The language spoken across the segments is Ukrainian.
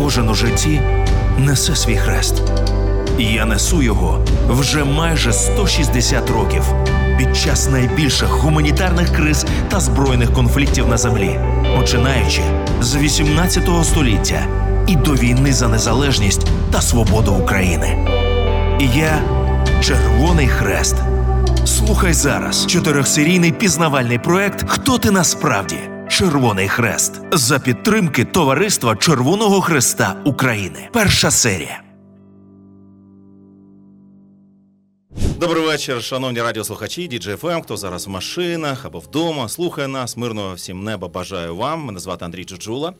Кожен у житті несе свій хрест. І я несу його вже майже 160 років під час найбільших гуманітарних криз та збройних конфліктів на землі, починаючи з 18 століття і до війни за незалежність та свободу України. І я Червоний Хрест. Слухай зараз чотирьохсерійний пізнавальний проект Хто ти насправді? Червоний Хрест за підтримки Товариства Червоного Хреста України. Перша серія. Добрий вечір, шановні радіослухачі, діджей ФМ, хто зараз в машинах або вдома, слухає нас. Мирного всім неба бажаю вам. Мене звати Андрій Джуджула.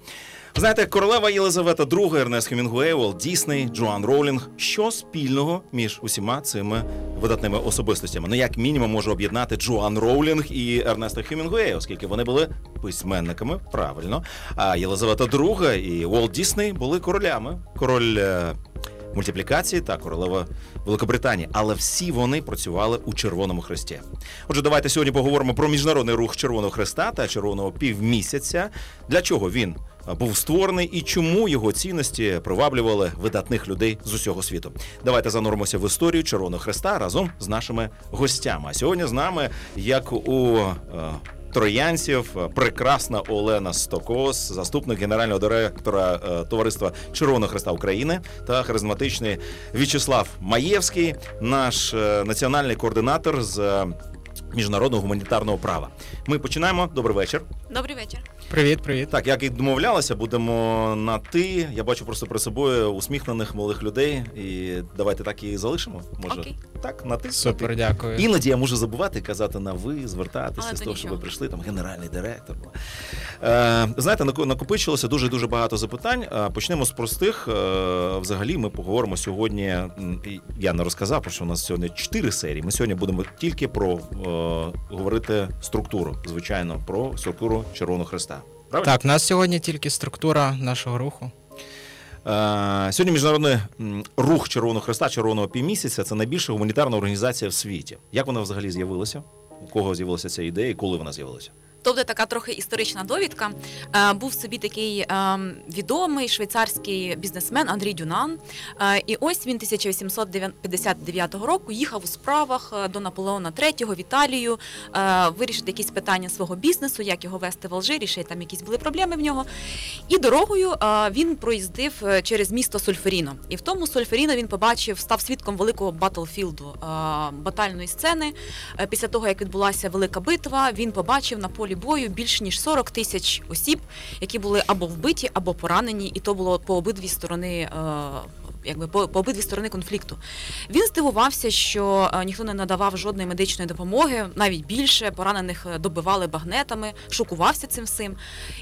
Знаєте, королева Єлизавета II, Ернест Хемінгуей, Уолт Дісней, Джоан Роулінг. Що спільного між усіма цими видатними особистостями? Ну, як мінімум, може об'єднати Джоан Роулінг і Ернеста Хемінгуея, оскільки вони були письменниками, правильно. А Єлизавета II і Уолт Дісней були королями. Король. е, мультиплікації та королева Великобританії, але всі вони працювали у Червоному Хресті. Отже, давайте сьогодні поговоримо про міжнародний рух Червоного Хреста та Червоного півмісяця. Для чого він був створений і чому його цінності приваблювали видатних людей з усього світу. Давайте зануримося в історію Червоного Хреста разом з нашими гостями. А сьогодні з нами, як у е, Троянців, прекрасна Олена Стокос, заступник генерального директора е, Товариства Червоного Хреста України та харизматичний В'ячеслав Маєвський, наш е, національний координатор з е, міжнародного гуманітарного права. Ми починаємо. Добрий вечір. Добрий вечір. Привіт, привіт. Так, як і домовлялися, будемо на ти. Я бачу просто при собою усміхнених молодих людей. І давайте так і залишимо. Може, Окей. так, на ти. Супер, дякую. Іноді я можу забувати казати на ви, звертатися з того, що ви прийшли, там генеральний директор. Е, знаєте, накопичилося дуже дуже багато запитань. Е, Почнемо з простих. Е, взагалі, ми поговоримо сьогодні. Я не розказав, про що у нас сьогодні чотири серії. Ми сьогодні будемо тільки про е, говорити структуру, звичайно, про структуру Червоного Хреста. Правильно? Так, у нас сьогодні тільки структура нашого руху. Е, Сьогодні міжнародний рух Червоного Хреста, Червоного півмісяця це найбільша гуманітарна організація в світі. Як вона взагалі з'явилася? У кого з'явилася ця ідея і коли вона з'явилася? Тобто така трохи історична довідка. Е, Був собі такий е, відомий швейцарський бізнесмен Андрій Дюнан. Е, І ось він 1859 року їхав у справах до Наполеона III в Італію вирішити якісь питання свого бізнесу, як його вести в Алжирі, ще там якісь були проблеми в нього. І дорогою він проїздив через місто Сольферіно. І в тому Сольферіно він побачив, став свідком великого батлфілду, батальної сцени. Після того, як відбулася велика битва, він побачив на полі бою більше ніж 40 тисяч осіб, які були або вбиті, або поранені, і то було по обидві сторони. е, Якби по, по обидві сторони конфлікту він здивувався, що е, ніхто не надавав жодної медичної допомоги, навіть більше поранених е, добивали багнетами, шокувався цим всім.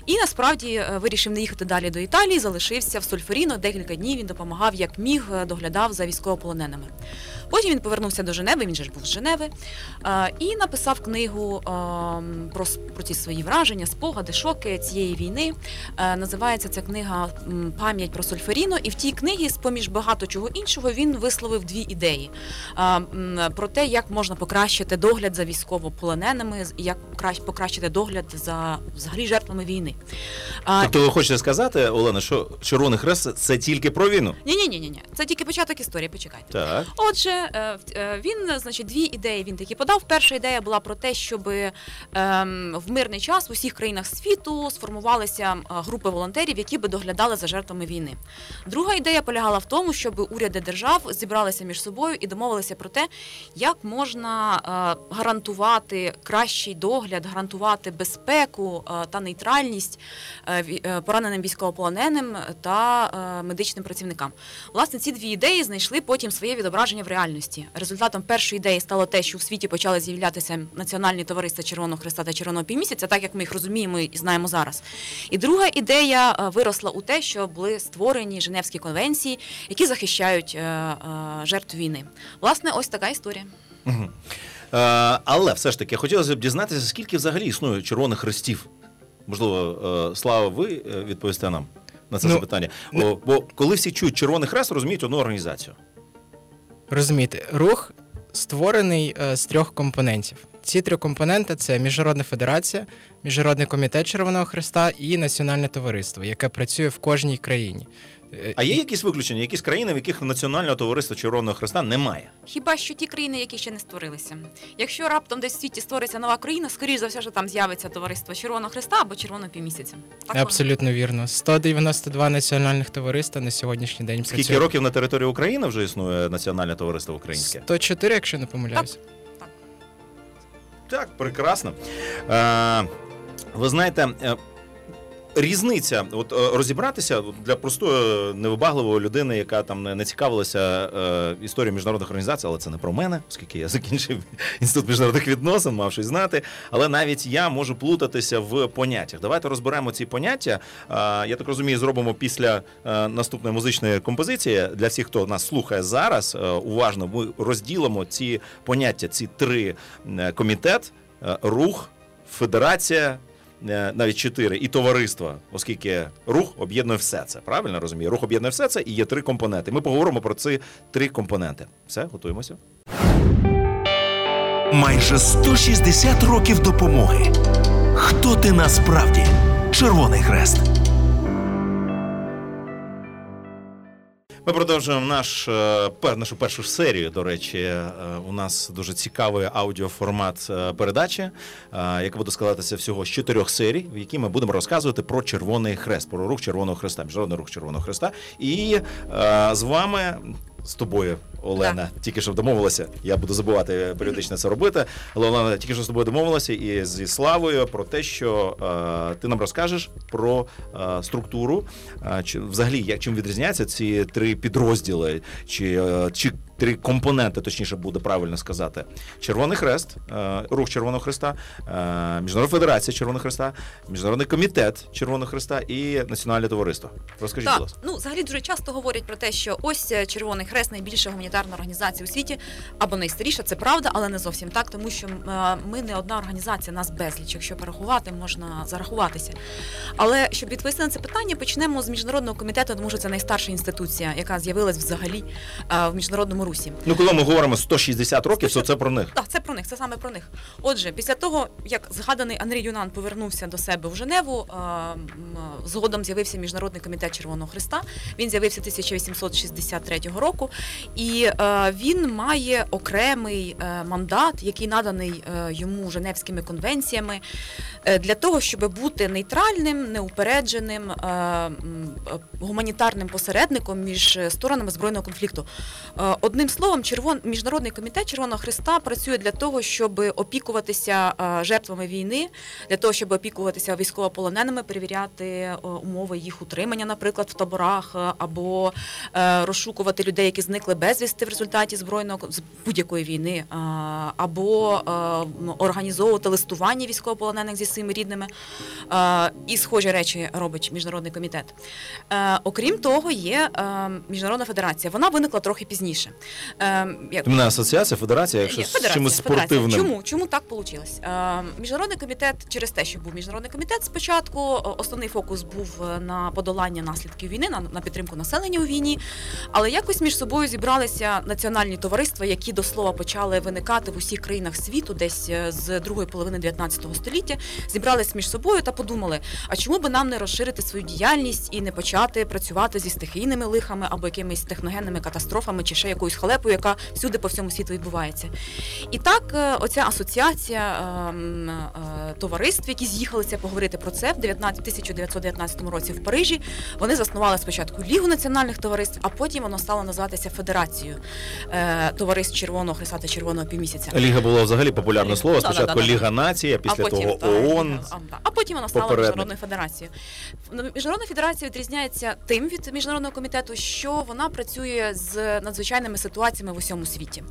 І насправді е, вирішив не їхати далі до Італії, залишився в Сольфоріно. Декілька днів він допомагав як міг, доглядав за військовополоненими. Потім він повернувся до Женеви, він же ж був з Женеви, і написав книгу про, про ці свої враження, спогади, шоки цієї війни. Називається ця книга Пам'ять про Сольфоріно. І в тій книгі, з-поміж багато чого іншого, він висловив дві ідеї про те, як можна покращити догляд за військовополоненими, як покращити догляд за взагалі жертвами війни. Тобто ви хочете сказати, Олена, що Червоний Хрест це тільки про війну? Ні, ні, ні, ні, це тільки початок історії. Почекайте. Так. Отже, е, е, він, значить, дві ідеї він таки подав. Перша ідея була про те, щоб ем, в мирний час в усіх країнах світу сформувалися е, групи волонтерів, які би доглядали за жертвами війни. Друга ідея полягала в тому, щоб уряди держав зібралися між собою і домовилися про те, як можна е, гарантувати кращий догляд, гарантувати безпеку е, та нейтральність е, пораненим військовополоненим та медичним працівникам. Власне, ці дві ідеї знайшли потім своє відображення в реальності. Результатом першої ідеї стало те, що в світі почали з'являтися національні товариства Червоного Христа та Червоного півмісяця, так як ми їх розуміємо і знаємо зараз. І друга ідея виросла у те, що були створені Женевські конвенції, які захищають е, е, жертв війни. Власне, ось така історія. Угу. Е, але все ж таки хотілося б дізнатися, скільки взагалі існує червоних хрестів. Можливо, е, Слава, ви е, відповісте нам на це Ну, запитання. О, бо коли всі чують Червоний Хрест, розуміють одну організацію. Розумієте, рух створений е, з трьох компонентів. Ці три компоненти це Міжнародна федерація, Міжнародний комітет Червоного Христа і Національне товариство, яке працює в кожній країні. Е, А є якісь виключення, якісь країни, в яких національного товариства Червоного Христа немає? Хіба що ті країни, які ще не створилися. Якщо раптом десь в світі створиться нова країна, скоріш за все, що там з'явиться товариство Червоного Христа або Червоного півмісяця. Так воно. Абсолютно вірно. 192 національних товариства на сьогоднішній день Скільки працює. років на території України вже існує національне товариство українське? 104, якщо не помиляюсь. Так, прекрасно. Е, ви знаєте. Е, Різниця, от е, розібратися для простої невибагливої людини, яка там не, цікавилася е, історією міжнародних організацій, але це не про мене, оскільки я закінчив інститут міжнародних відносин, мав щось знати. Але навіть я можу плутатися в поняттях. Давайте розберемо ці поняття. Е, я так розумію, зробимо після е, наступної музичної композиції. Для всіх, хто нас слухає зараз, е, уважно ми розділимо ці поняття, ці три е, комітет, е, рух, федерація. Е, Навіть чотири і товариства, оскільки рух об'єднує все це. Правильно розумію? Рух об'єднує все це і є три компоненти. Ми поговоримо про ці три компоненти. Все, готуємося. Майже 160 років допомоги. Хто ти насправді? Червоний хрест. Ми продовжуємо наш, е, нашу першу серію. До речі, Е, у нас дуже цікавий аудіоформат е, передачі, яка буде складатися всього з чотирьох серій, в якій ми будемо розказувати про Червоний Хрест, про рух Червоного Хреста, міжнародний рух Червоного Хреста. І з вами. З тобою, Олена, тільки що домовилася. Я буду забувати періодично це робити. Але Олена тільки що з тобою домовилася і зі Славою про те, що е, ти нам розкажеш про е, структуру, е, чи взагалі як чим відрізняються ці три підрозділи, чи, е, чи три компоненти, точніше буде правильно сказати: Червоний Хрест, е, рух Червоного Хреста, е, Міжнародна Федерація Червоного Хреста, Міжнародний комітет Червоного Хреста і Національне товариство. Розкажіть, будь ласка. ну взагалі дуже часто говорять про те, що ось е, Червоний Хрест найбільша гуманітарна організація у світі, або найстаріша, це правда, але не зовсім так, тому що ми не одна організація, нас безліч. Якщо порахувати, можна зарахуватися. Але щоб відповісти на це питання, почнемо з міжнародного комітету, тому що це найстарша інституція, яка з'явилась взагалі в міжнародному русі. Ну, коли ми говоримо 160 років, то це про них. Так, це про них, це саме про них. Отже, після того, як згаданий Андрій Юнан повернувся до себе в Женеву, е, згодом з'явився Міжнародний комітет Червоного Христа. Він з'явився 1863 року, і е, він має окремий е, мандат, який наданий йому Женевськими конвенціями, для того, щоб бути нейтральним, неупередженим гуманітарним посередником між сторонами збройного конфлікту. Е, Одним словом, червон міжнародний комітет Червоного Христа працює для того, щоб опікуватися е, жертвами війни, для того, щоб опікуватися військовополоненими, перевіряти е, умови їх утримання, наприклад, в таборах, е, або розшукувати людей, які зникли безвісти в результаті збройного з будь-якої війни, або організовувати листування військовополонених зі своїми рідними. І схожі речі робить міжнародний комітет. Окрім того, є міжнародна федерація. Вона виникла трохи пізніше. Е, як- асоціація, федерація, якщо Ні, з чимось спортивним. Чому? Чому так вийшло? Е, міжнародний комітет через те, що був міжнародний комітет спочатку, е, основний фокус був е, на подолання наслідків війни, на, на підтримку населення у війні. Але якось між собою зібралися національні товариства, які до слова почали виникати в усіх країнах світу, десь е, з другої половини 19 століття. Зібрались між собою та подумали: а чому би нам не розширити свою діяльність і не почати працювати зі стихійними лихами або якимись техногенними катастрофами чи ще якоюсь халепою, яка всюди по всьому світу відбувається. І так, е, оця асоціація ем, е, товариств, які з'їхалися поговорити про це в 1919 році в Парижі. Вони заснували спочатку Лігу національних товариств, а потім воно стало називатися Федерацією е, товариств Червоного Христа та Червоного півмісяця. Ліга було взагалі популярне слово. Да, Спочатку да, да. Ліга нації, а після того ООН. а, а потім вона стала Попередник. міжнародною федерацією. Ну, Міжнародна федерація відрізняється тим від міжнародного комітету, що вона працює з надзвичайними ситуаціями в усьому світі.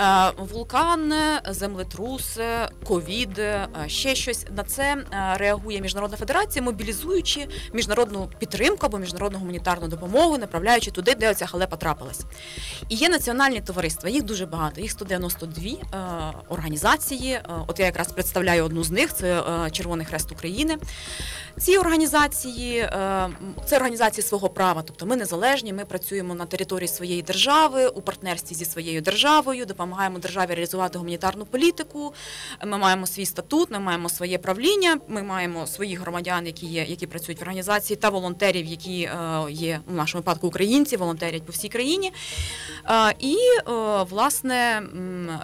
Е, Вулкан, землетрус, ковід, е, ще щось на це е, реагує міжнародна федерація, мобілізуючи міжнародну підтримку або міжнародну гуманітарну допомогу, направляючи туди, де оця халепа трапилась. І є національні товариства, їх дуже багато, їх 192 е, організації. От я якраз представляю одну з них, це Червоний Хрест України. Ці організації це організації свого права, тобто ми незалежні, ми працюємо на території своєї держави, у партнерстві зі своєю державою, допомагаємо державі реалізувати гуманітарну політику. Ми маємо свій статут, ми маємо своє правління, ми маємо своїх громадян, які є, які працюють в організації, та волонтерів, які е, є у нашому випадку українці, волонтерять по всій країні. Е, і е, власне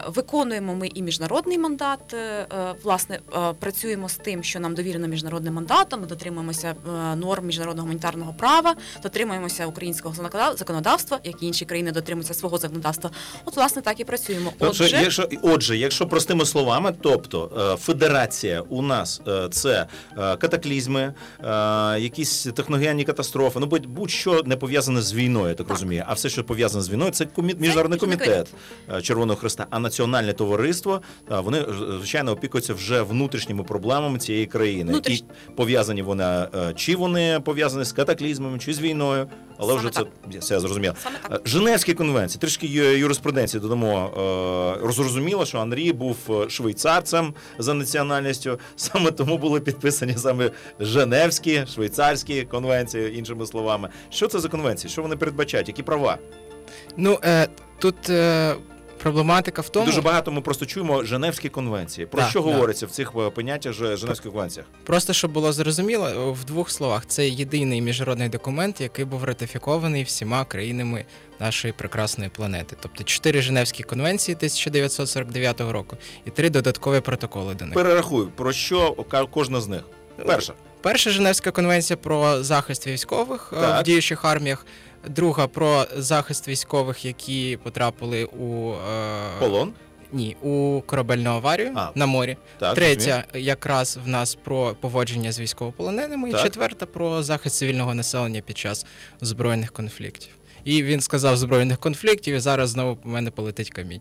виконуємо ми і міжнародний мандат. Власне, працюємо з тим, що нам довірено міжнародним мандатом. Ми дотримуємося норм міжнародного гуманітарного права, дотримуємося українського законодавства, як і інші країни дотримуються свого законодавства. От, власне, так і працюємо. Отже, Отже, якщо, отже, якщо простими словами, тобто е, федерація у нас е, це е, катаклізми, якісь техногенні катастрофи, ну будь- будь-що не пов'язане з війною, я так, Так. розумію. А все, що пов'язане з війною, це комі... міжнародний комітет Червоного Христа. А національне товариство вони звичайно опікуються вже внутрішніми проблемами цієї країни. Внутріш- І пов'язані вони чи вони пов'язані з катаклізмами, чи з війною, але Саме вже це все зрозуміло. саме так. Женевські конвенції, трішки юриспруденції додамо. е, Зрозуміло, що Андрій був е, швейцарцем за національністю. Саме тому були підписані саме Женевські, швейцарські конвенції, іншими словами. Що це за конвенції? Що вони передбачають? Які права? Ну е, тут проблематика в тому, Дуже багато ми просто чуємо Женевські конвенції. Про Так, що так. говориться в цих е, поняттях Женевських конвенціях? Просто щоб було зрозуміло, в двох словах, це єдиний міжнародний документ, який був ратифікований всіма країнами нашої прекрасної планети. Тобто чотири Женевські конвенції 1949 року і три додаткові протоколи до них. Перерахуй, про що кожна з них. Перша. Перша Женевська конвенція про захист військових е, Так. в діючих арміях. Друга про захист військових, які потрапили у е, Полон. ні, у корабельну аварію А, на морі. Так, Третя якраз в нас про поводження з військовополоненими, Так. і четверта про захист цивільного населення під час збройних конфліктів. І він сказав збройних конфліктів, і зараз знову по мене полетить камінь.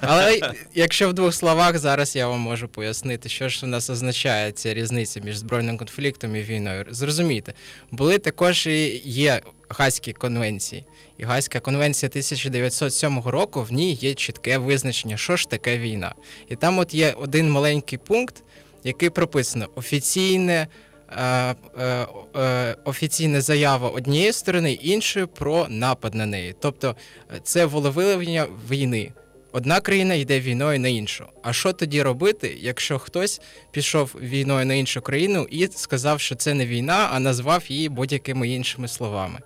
Але якщо в двох словах, зараз я вам можу пояснити, що ж у нас означає ця різниця між збройним конфліктом і війною. Зрозумійте, були також і є Гаазькі конвенції. І Гаазька конвенція 1907 року в ній є чітке визначення, що ж таке війна. І там от є один маленький пункт, який прописано офіційне. Е, е, е, Офіційна заява однієї сторони, іншої про напад на неї. Тобто це волевиявлення війни. Одна країна йде війною на іншу. А що тоді робити, якщо хтось пішов війною на іншу країну і сказав, що це не війна, а назвав її будь-якими іншими словами?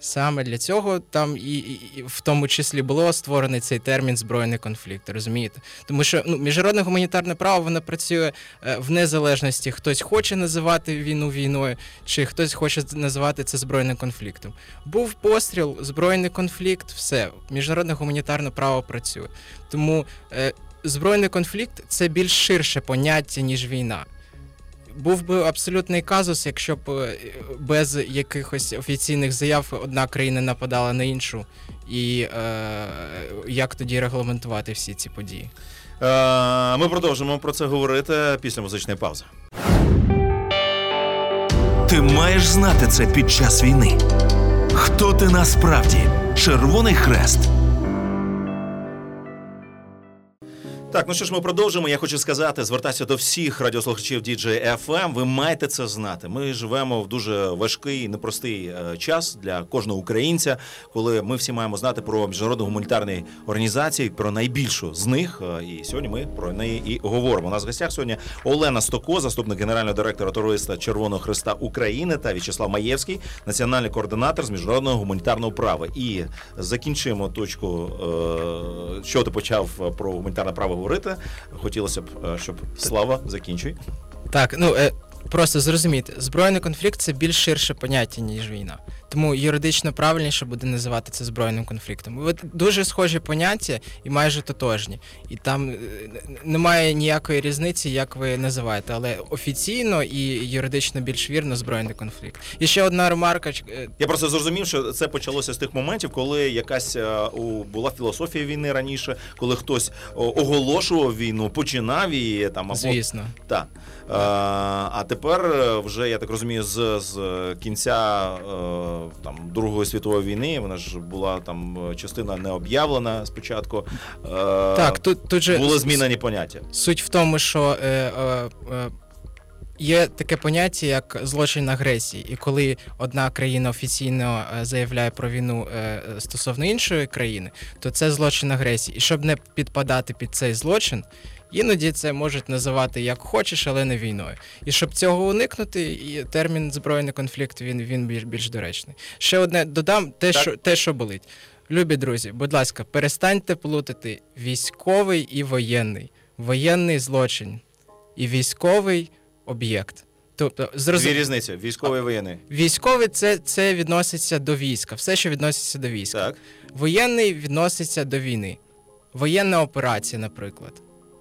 Саме для цього там і, і, в тому числі було створений цей термін збройний конфлікт, розумієте? Тому що ну, міжнародне гуманітарне право воно працює е, в незалежності. Хтось хоче називати війну війною, чи хтось хоче називати це збройним конфліктом. Був постріл, збройний конфлікт, все міжнародне гуманітарне право працює. Тому е, збройний конфлікт це більш ширше поняття ніж війна. Був би абсолютний казус, якщо б е, без якихось офіційних заяв одна країна нападала на іншу, і е, як тоді регламентувати всі ці події? Е, Ми продовжимо про це говорити після музичної паузи. Ти маєш знати це під час війни. Хто ти насправді? Червоний хрест. Так, ну що ж, ми продовжимо. Я хочу сказати, звертатися до всіх радіослухачів DJ FM. Ви маєте це знати. Ми живемо в дуже важкий, непростий е, час для кожного українця, коли ми всі маємо знати про міжнародну гуманітарні організації, про найбільшу з них. Е, І сьогодні ми про неї і говоримо. У нас в гостях сьогодні Олена Стоко, заступник генерального директора Товариства Червоного Христа України, та В'ячеслав Маєвський, національний координатор з міжнародного гуманітарного права. І закінчимо точку, е, що ти почав е, про гуманітарне право говорити. Хотілося б, е, щоб слава закінчуй. Так, ну е, просто зрозумійте, збройний конфлікт це більш ширше поняття, ніж війна. Тому юридично правильніше буде називати це збройним конфліктом. От дуже схожі поняття і майже тотожні. І там е, немає ніякої різниці, як ви називаєте, але офіційно і юридично більш вірно збройний конфлікт. І ще одна ремарка. е, Я просто зрозумів, що це почалося з тих моментів, коли якась е, у була філософія війни раніше, коли хтось оголошував війну, починав її там або Звісно. Так. А тепер е, вже я так розумію, з, з кінця е, там Другої світової війни вона ж була там е, частина не об'явлена спочатку. Е, Так, тут, тут же були змінені поняття. Суть в тому, що е, е, є таке поняття, як злочин агресії, і коли одна країна офіційно заявляє про війну стосовно іншої країни, то це злочин агресії. І щоб не підпадати під цей злочин, іноді це можуть називати як хочеш, але не війною. І щоб цього уникнути, і термін збройний конфлікт він, він більш, більш доречний. Ще одне додам те, Так. що те, що болить. Любі друзі, будь ласка, перестаньте плутати військовий і воєнний. Воєнний злочин і військовий об'єкт. Тобто, Дві зрозум... різниці: військовий і воєнний. військовий це, це відноситься до війська, все, що відноситься до війська. Так. Воєнний відноситься до війни. Воєнна операція, наприклад,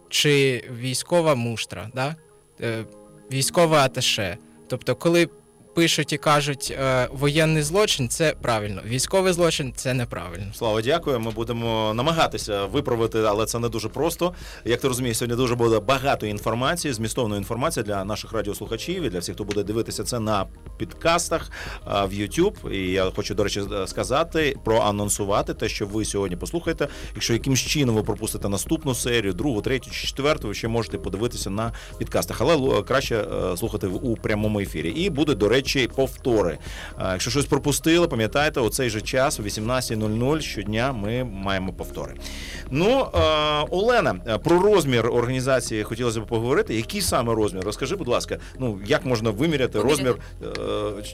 чи військова муштра, да? е, військове аташе. Тобто, коли пишуть і кажуть е, воєнний злочин, це правильно. Військовий злочин це неправильно. Слава, дякую. Ми будемо намагатися виправити, але це не дуже просто. Як ти розумієш, сьогодні дуже буде багато інформації, змістовної інформації для наших радіослухачів і для всіх, хто буде дивитися це на підкастах а, в YouTube. І я хочу, до речі, сказати, проанонсувати те, що ви сьогодні послухаєте. Якщо якимсь чином ви пропустите наступну серію, другу, третю чи четверту, ви ще можете подивитися на підкастах. Але л- краще е, слухати у прямому ефірі. І буде, до речі, повтори. Якщо щось пропустили, пам'ятайте, у цей же час, о 18.00 щодня ми маємо повтори. Ну, е, Олена, е, про розмір організації хотілося б поговорити. Який саме розмір? Розкажи, будь ласка, ну як можна виміряти розмір е,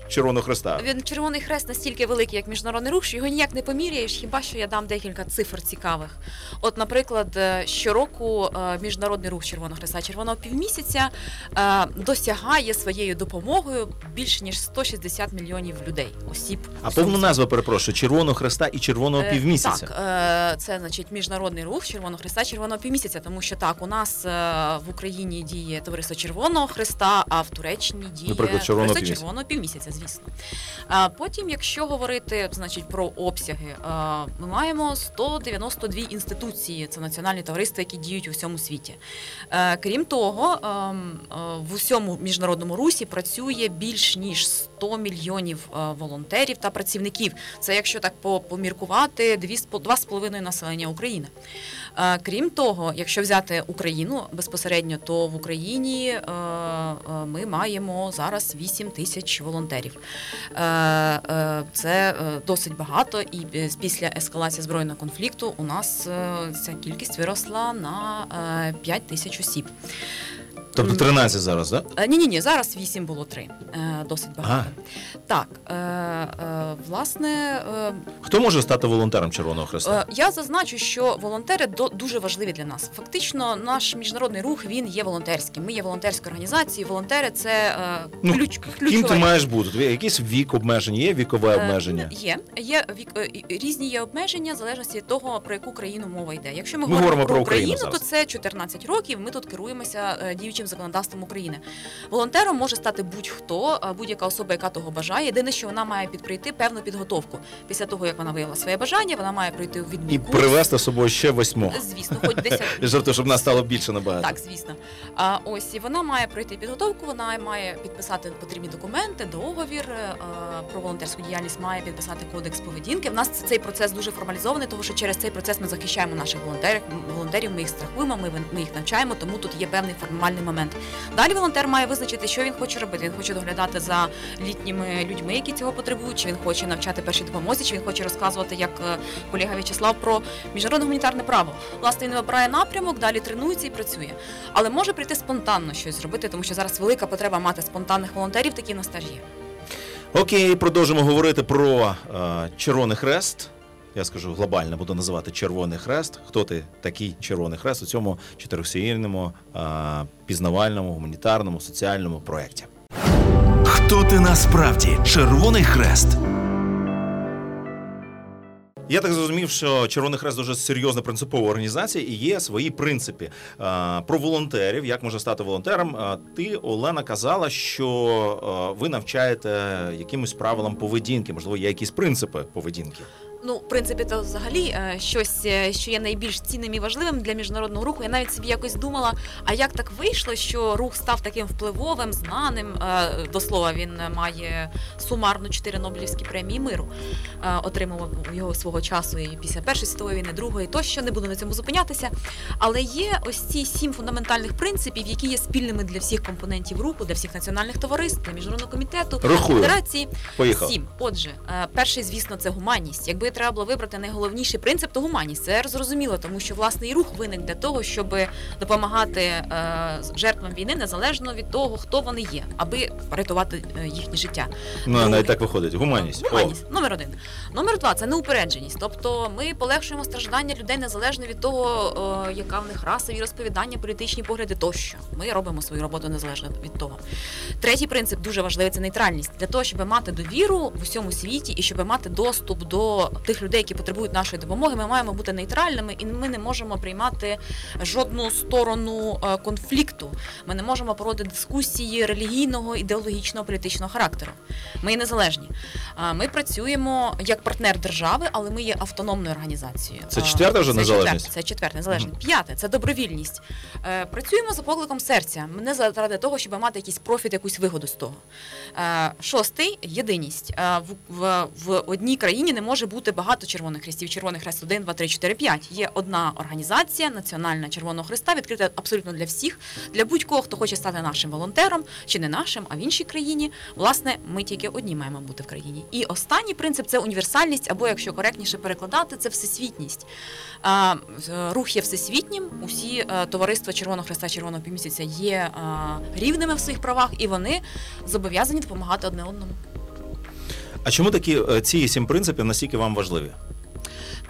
Червоного Хреста? Він Червоний Хрест настільки великий, як міжнародний рух, що його ніяк не поміряєш, хіба що я дам декілька цифр цікавих. От, наприклад, е, щороку е, міжнародний рух Червоного Хреста Червоного півмісяця е, досягає своєю допомогою більше ніж 160 мільйонів людей, осіб. А повну назву перепрошую: Червоного Хреста і Червоного Е, півмісяця. Так, е, це значить міжнародний рух Червоного Христа, Червоного півмісяця, тому що так, у нас е, в Україні діє товариство Червоного Христа, а в Туреччині діє Наприклад, Червоного Півмісяця. Червоного півмісяця, звісно. Потім, якщо говорити значить, про обсяги, е, ми маємо 192 інституції, це національні товариства, які діють у всьому світі. Е, Крім того, ем, е, в усьому міжнародному русі працює більш ніж 100 мільйонів е, волонтерів та працівників. Це якщо так по- поміркувати, 2,5 населення України. Е, Крім того, якщо взяти Україну безпосередньо, то в Україні е, ми маємо зараз 8 тисяч волонтерів. Це досить багато, і після ескалації збройного конфлікту у нас ця кількість виросла на 5 тисяч осіб. Тобто 13 зараз, так? Ні, ні, ні, зараз 8 було 3. Досить багато. Так, е, е, власне, е, Хто може стати волонтером Червоного Хреста? Е, Я зазначу, що волонтери дуже важливі для нас. Фактично, наш міжнародний рух він є волонтерським. Ми є волонтерською організацією. Волонтери це е, Ну, ключ, Ким ти маєш бути? Якийсь вік обмеження, є вікове Е, обмеження? Є, є вік, е, різні є обмеження в залежності від того, про яку країну мова йде. Якщо ми, Ми говоримо про Україну Україну, то це 14 років. Ми тут керуємося е, діючим законодавством України. Волонтером може стати будь-хто, будь-яка особа, яка того бажає. Єдине, що вона має підпройти певну підготовку. Після того, як вона виявила своє бажання, вона має пройти у І відмінку. привезти з собою ще восьмох. Звісно, хоч 10. Я щоб нас стало більше набагато. Так, звісно. А ось і вона має пройти підготовку, вона має підписати потрібні документи, договір е, про волонтерську діяльність, має підписати кодекс поведінки. В нас цей процес дуже формалізований, тому що через цей процес ми захищаємо наших волонтерів. Волонтерів ми їх страхуємо, ми, ми їх навчаємо, тому тут є певний формальний момент. Далі волонтер має визначити, що він хоче робити. Він хоче доглядати за літніми людьми, які цього потребують, чи він хоче навчати першій допомозі, чи він хоче розказувати, як е, колега В'ячеслав, про міжнародне гуманітарне право. Власне, він вибирає напрямок, далі тренується і працює. Але може прийти спонтанно щось зробити, тому що зараз велика потреба мати спонтанних волонтерів, такі теж є. Окей, продовжимо говорити про е, Червоний Хрест. Я скажу глобально, буду називати Червоний Хрест. Хто ти такий Червоний Хрест у цьому чотирьохсерійному, пізнавальному, гуманітарному, соціальному проєкті? Хто ти насправді? Червоний хрест. Я так зрозумів, що Червоний Хрест дуже серйозна принципова організація і є свої принципи. Про волонтерів, як можна стати волонтером. Ти, Олена, казала, що ви навчаєте якимось правилам поведінки, можливо, є якісь принципи поведінки. Ну, в принципі, то взагалі е, щось, е, що є найбільш цінним і важливим для міжнародного руху. Я навіть собі якось думала, а як так вийшло, що рух став таким впливовим, знаним. Е, До слова, він має сумарно чотири Нобелівські премії миру. Отримував його свого часу і після Першої світової війни, другої тощо не буду на цьому зупинятися. Але є ось ці сім фундаментальних принципів, які є спільними для всіх компонентів руху, для всіх національних товариств, для міжнародного комітету, Рахую. федерації. Поїхав. Сім. Отже, перший, звісно, це гуманність. Якби треба було вибрати найголовніший принцип, то гуманність. Це зрозуміло, тому що власний рух виник для того, щоб допомагати е, жертвам війни незалежно від того, хто вони є, аби рятувати е, їхнє життя. Ну, Другий. навіть так виходить. Гуманність. О, номер один. Номер два це неупередженість. Тобто ми полегшуємо страждання людей незалежно від того, яка в них раса, розповідання, політичні погляди тощо. Ми робимо свою роботу незалежно від того. Третій принцип дуже важливий це нейтральність для того, щоб мати довіру в усьому світі і щоб мати доступ до тих людей, які потребують нашої допомоги. Ми маємо бути нейтральними, і ми не можемо приймати жодну сторону е, конфлікту. Ми не можемо проводити дискусії релігійного, ідеологічного, політичного характеру. Ми є незалежні. Ми працюємо як партнер держави, але ми є автономною організацією. Це четверта вже це незалежність? четверте, Це четверте незалежність. П'яте це добровільність. Е, Працюємо за покликом серця. Не заради того, щоб мати якийсь профіт, якусь вигоду з того. Е, Шостий єдиність. В, в, в одній країні не може бути багато червоних хрестів. Червоний хрест 1, 2, 3, 4, 5. Є одна організація Національна Червоного Хреста, відкрита абсолютно для всіх, для будь-кого, хто хоче стати нашим волонтером, чи не нашим, а в іншій країні. Власне, ми тільки одні маємо бути в країні. І останній принцип це універсальність, або якщо коректніше перекладати, це всесвітність. Е, Рух є всесвітнім. Усі е, товариства Червоного Хреста, Червоного півмісяця є е, рівними в своїх правах, і вони зобов'язані допомагати одне одному. А чому такі е, ці сім принципів настільки вам важливі?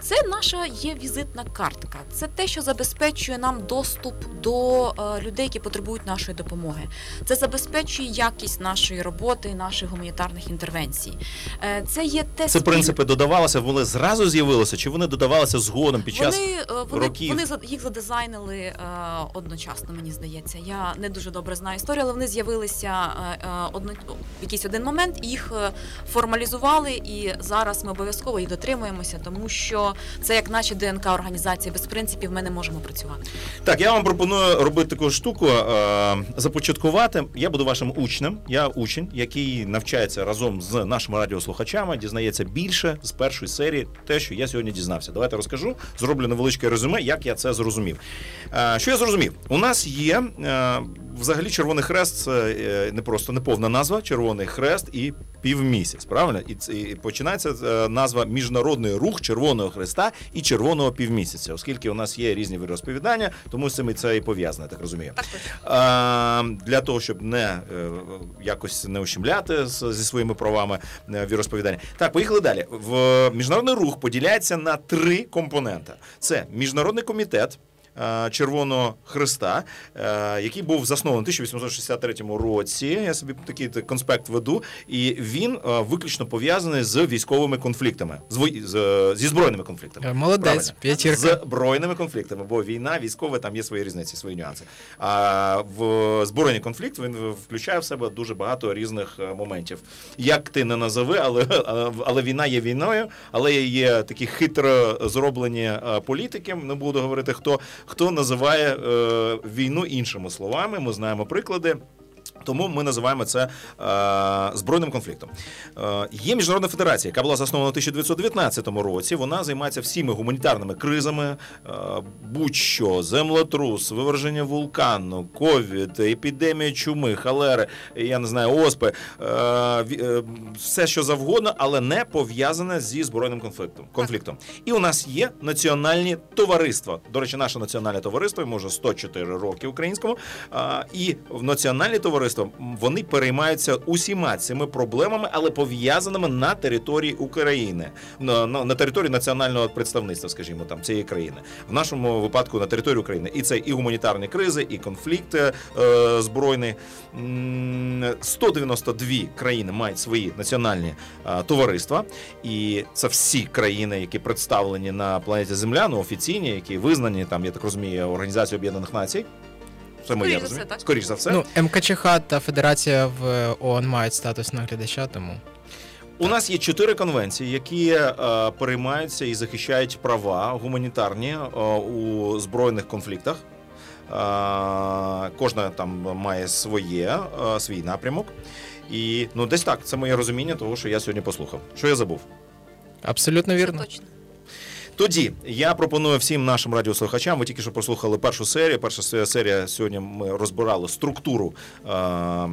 Це наша є візитна картка. Це те, що забезпечує нам доступ до е, людей, які потребують нашої допомоги. Це забезпечує якість нашої роботи, наших гуманітарних інтервенцій. Е, це є те Це принципи додавалися, вони зразу з'явилися, чи вони додавалися згодом під час Вони, е, вони, років? вони їх задизайнили одночасно, мені здається. Я не дуже добре знаю історію, але вони з'явилися одно, в якийсь один момент, їх формалізували, і зараз ми обов'язково їх дотримуємося, тому що це як наче ДНК організації. Без принципів ми не можемо працювати. Так, я вам пропоную робити таку штуку, е, започаткувати. Я буду вашим учнем. Я учень, який навчається разом з нашими радіослухачами, дізнається більше з першої серії, те, що я сьогодні дізнався. Давайте розкажу, зроблю невеличке резюме, як я це зрозумів. Е, що я зрозумів? У нас є е, взагалі Червоний Хрест, це е, не просто неповна назва, Червоний Хрест і півмісяць. Правильно? І, і починається е, назва Міжнародний рух Червоного Хреста і Червоного півмісяця, оскільки у нас є різні розповідання, тому з цим і це і пов'язано, я так розумію. Так. А, для того, щоб не е, якось не ущемляти зі своїми правами віросповідання. Так, поїхали далі. В міжнародний рух поділяється на три компоненти: це міжнародний комітет. Е, Червоного Христа, е, який був заснований у 1863 році. Я собі такий конспект веду, і він е, виключно пов'язаний з військовими конфліктами, з, з- зі збройними конфліктами. Молодець, п'ятірка. З збройними конфліктами, бо війна, військове, там є свої різниці, свої нюанси. А в збройний конфлікт він включає в себе дуже багато різних моментів. Як ти не назови, але, але війна є війною, але є такі хитро зроблені політики. Не буду говорити хто, хто називає е, війну іншими словами. Ми знаємо приклади. Тому ми називаємо це е, збройним конфліктом. Е, є міжнародна федерація, яка була заснована в 1919 році. Вона займається всіми гуманітарними кризами, е, будь-що, землетрус, виверження вулкану, ковід, епідемія чуми, халери, я не знаю, оспи, е, е, все що завгодно, але не пов'язане зі збройним конфліктом. конфліктом. І у нас є національні товариства. До речі, наше національне товариство йому вже 104 роки українському. А, і в національні товариства м, вони переймаються усіма цими проблемами, але пов'язаними на території України, на, на, на території національного представництва, скажімо, там цієї країни. В нашому випадку на території України. І це і гуманітарні кризи, і конфлікти е, збройні. М, 192 країни мають свої національні е, товариства, і це всі країни, які представлені на планеті Земля, ну офіційні, які визнані там, я так розумію, Організацією Об'єднаних Націй. Це моє Скоріш за розуміння. все, так. Скоріш за все. Ну, МКЧХ та Федерація в ООН мають статус наглядача, тому У нас є чотири конвенції, які е, переймаються і захищають права гуманітарні е, у збройних конфліктах. Е, кожна там має своє, е, свій напрямок. І ну, десь так, це моє розуміння того, що я сьогодні послухав. Що я забув? Абсолютно Це вірно. точно. Тоді я пропоную всім нашим радіослухачам. Ви тільки що прослухали першу серію. Перша серія сьогодні ми розбирали структуру е,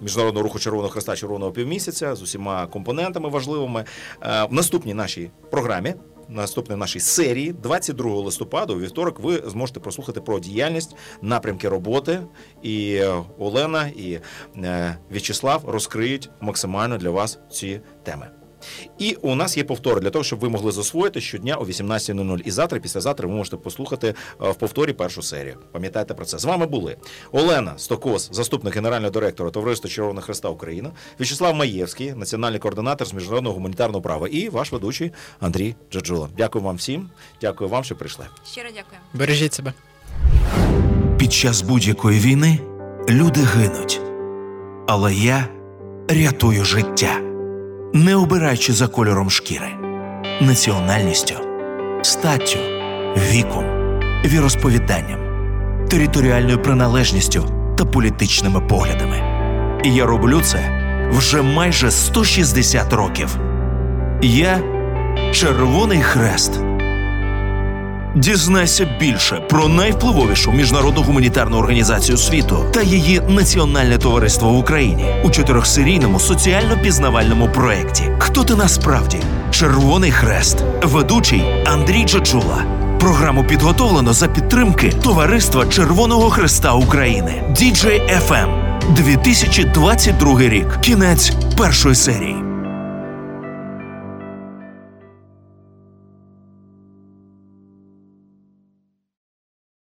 міжнародного руху Червоного Хреста Червоного півмісяця з усіма компонентами важливими. Е, в наступній нашій програмі. Наступної нашій серії, 22 листопада, у вівторок, ви зможете прослухати про діяльність, напрямки роботи. І Олена і е, В'ячеслав розкриють максимально для вас ці теми. І у нас є повтори для того, щоб ви могли засвоїти щодня о 18.00. І завтра, післязавтра ви можете послухати е, в повторі першу серію. Пам'ятайте про це. З вами були Олена Стокос, заступник генерального директора Товариства Червоного Хреста Україна, В'ячеслав Маєвський, національний координатор з міжнародного гуманітарного права, і ваш ведучий Андрій Джаджула. Дякую вам всім. Дякую вам, що прийшли. Щиро дякую. Бережіть себе. Під час будь-якої війни люди гинуть. Але я рятую життя, не обираючи за кольором шкіри, національністю, статтю, віком, віросповіданням, територіальною приналежністю та політичними поглядами. І я роблю це вже майже 160 років. Я Червоний Хрест. Дізнайся більше про найвпливовішу міжнародну гуманітарну організацію світу та її національне товариство в Україні у чотирьохсерійному соціально-пізнавальному проєкті. Хто ти насправді? Червоний Хрест, ведучий Андрій Джаджула. Програму підготовлено за підтримки Товариства Червоного Хреста України. DJ FM 2022 рік. Кінець першої серії.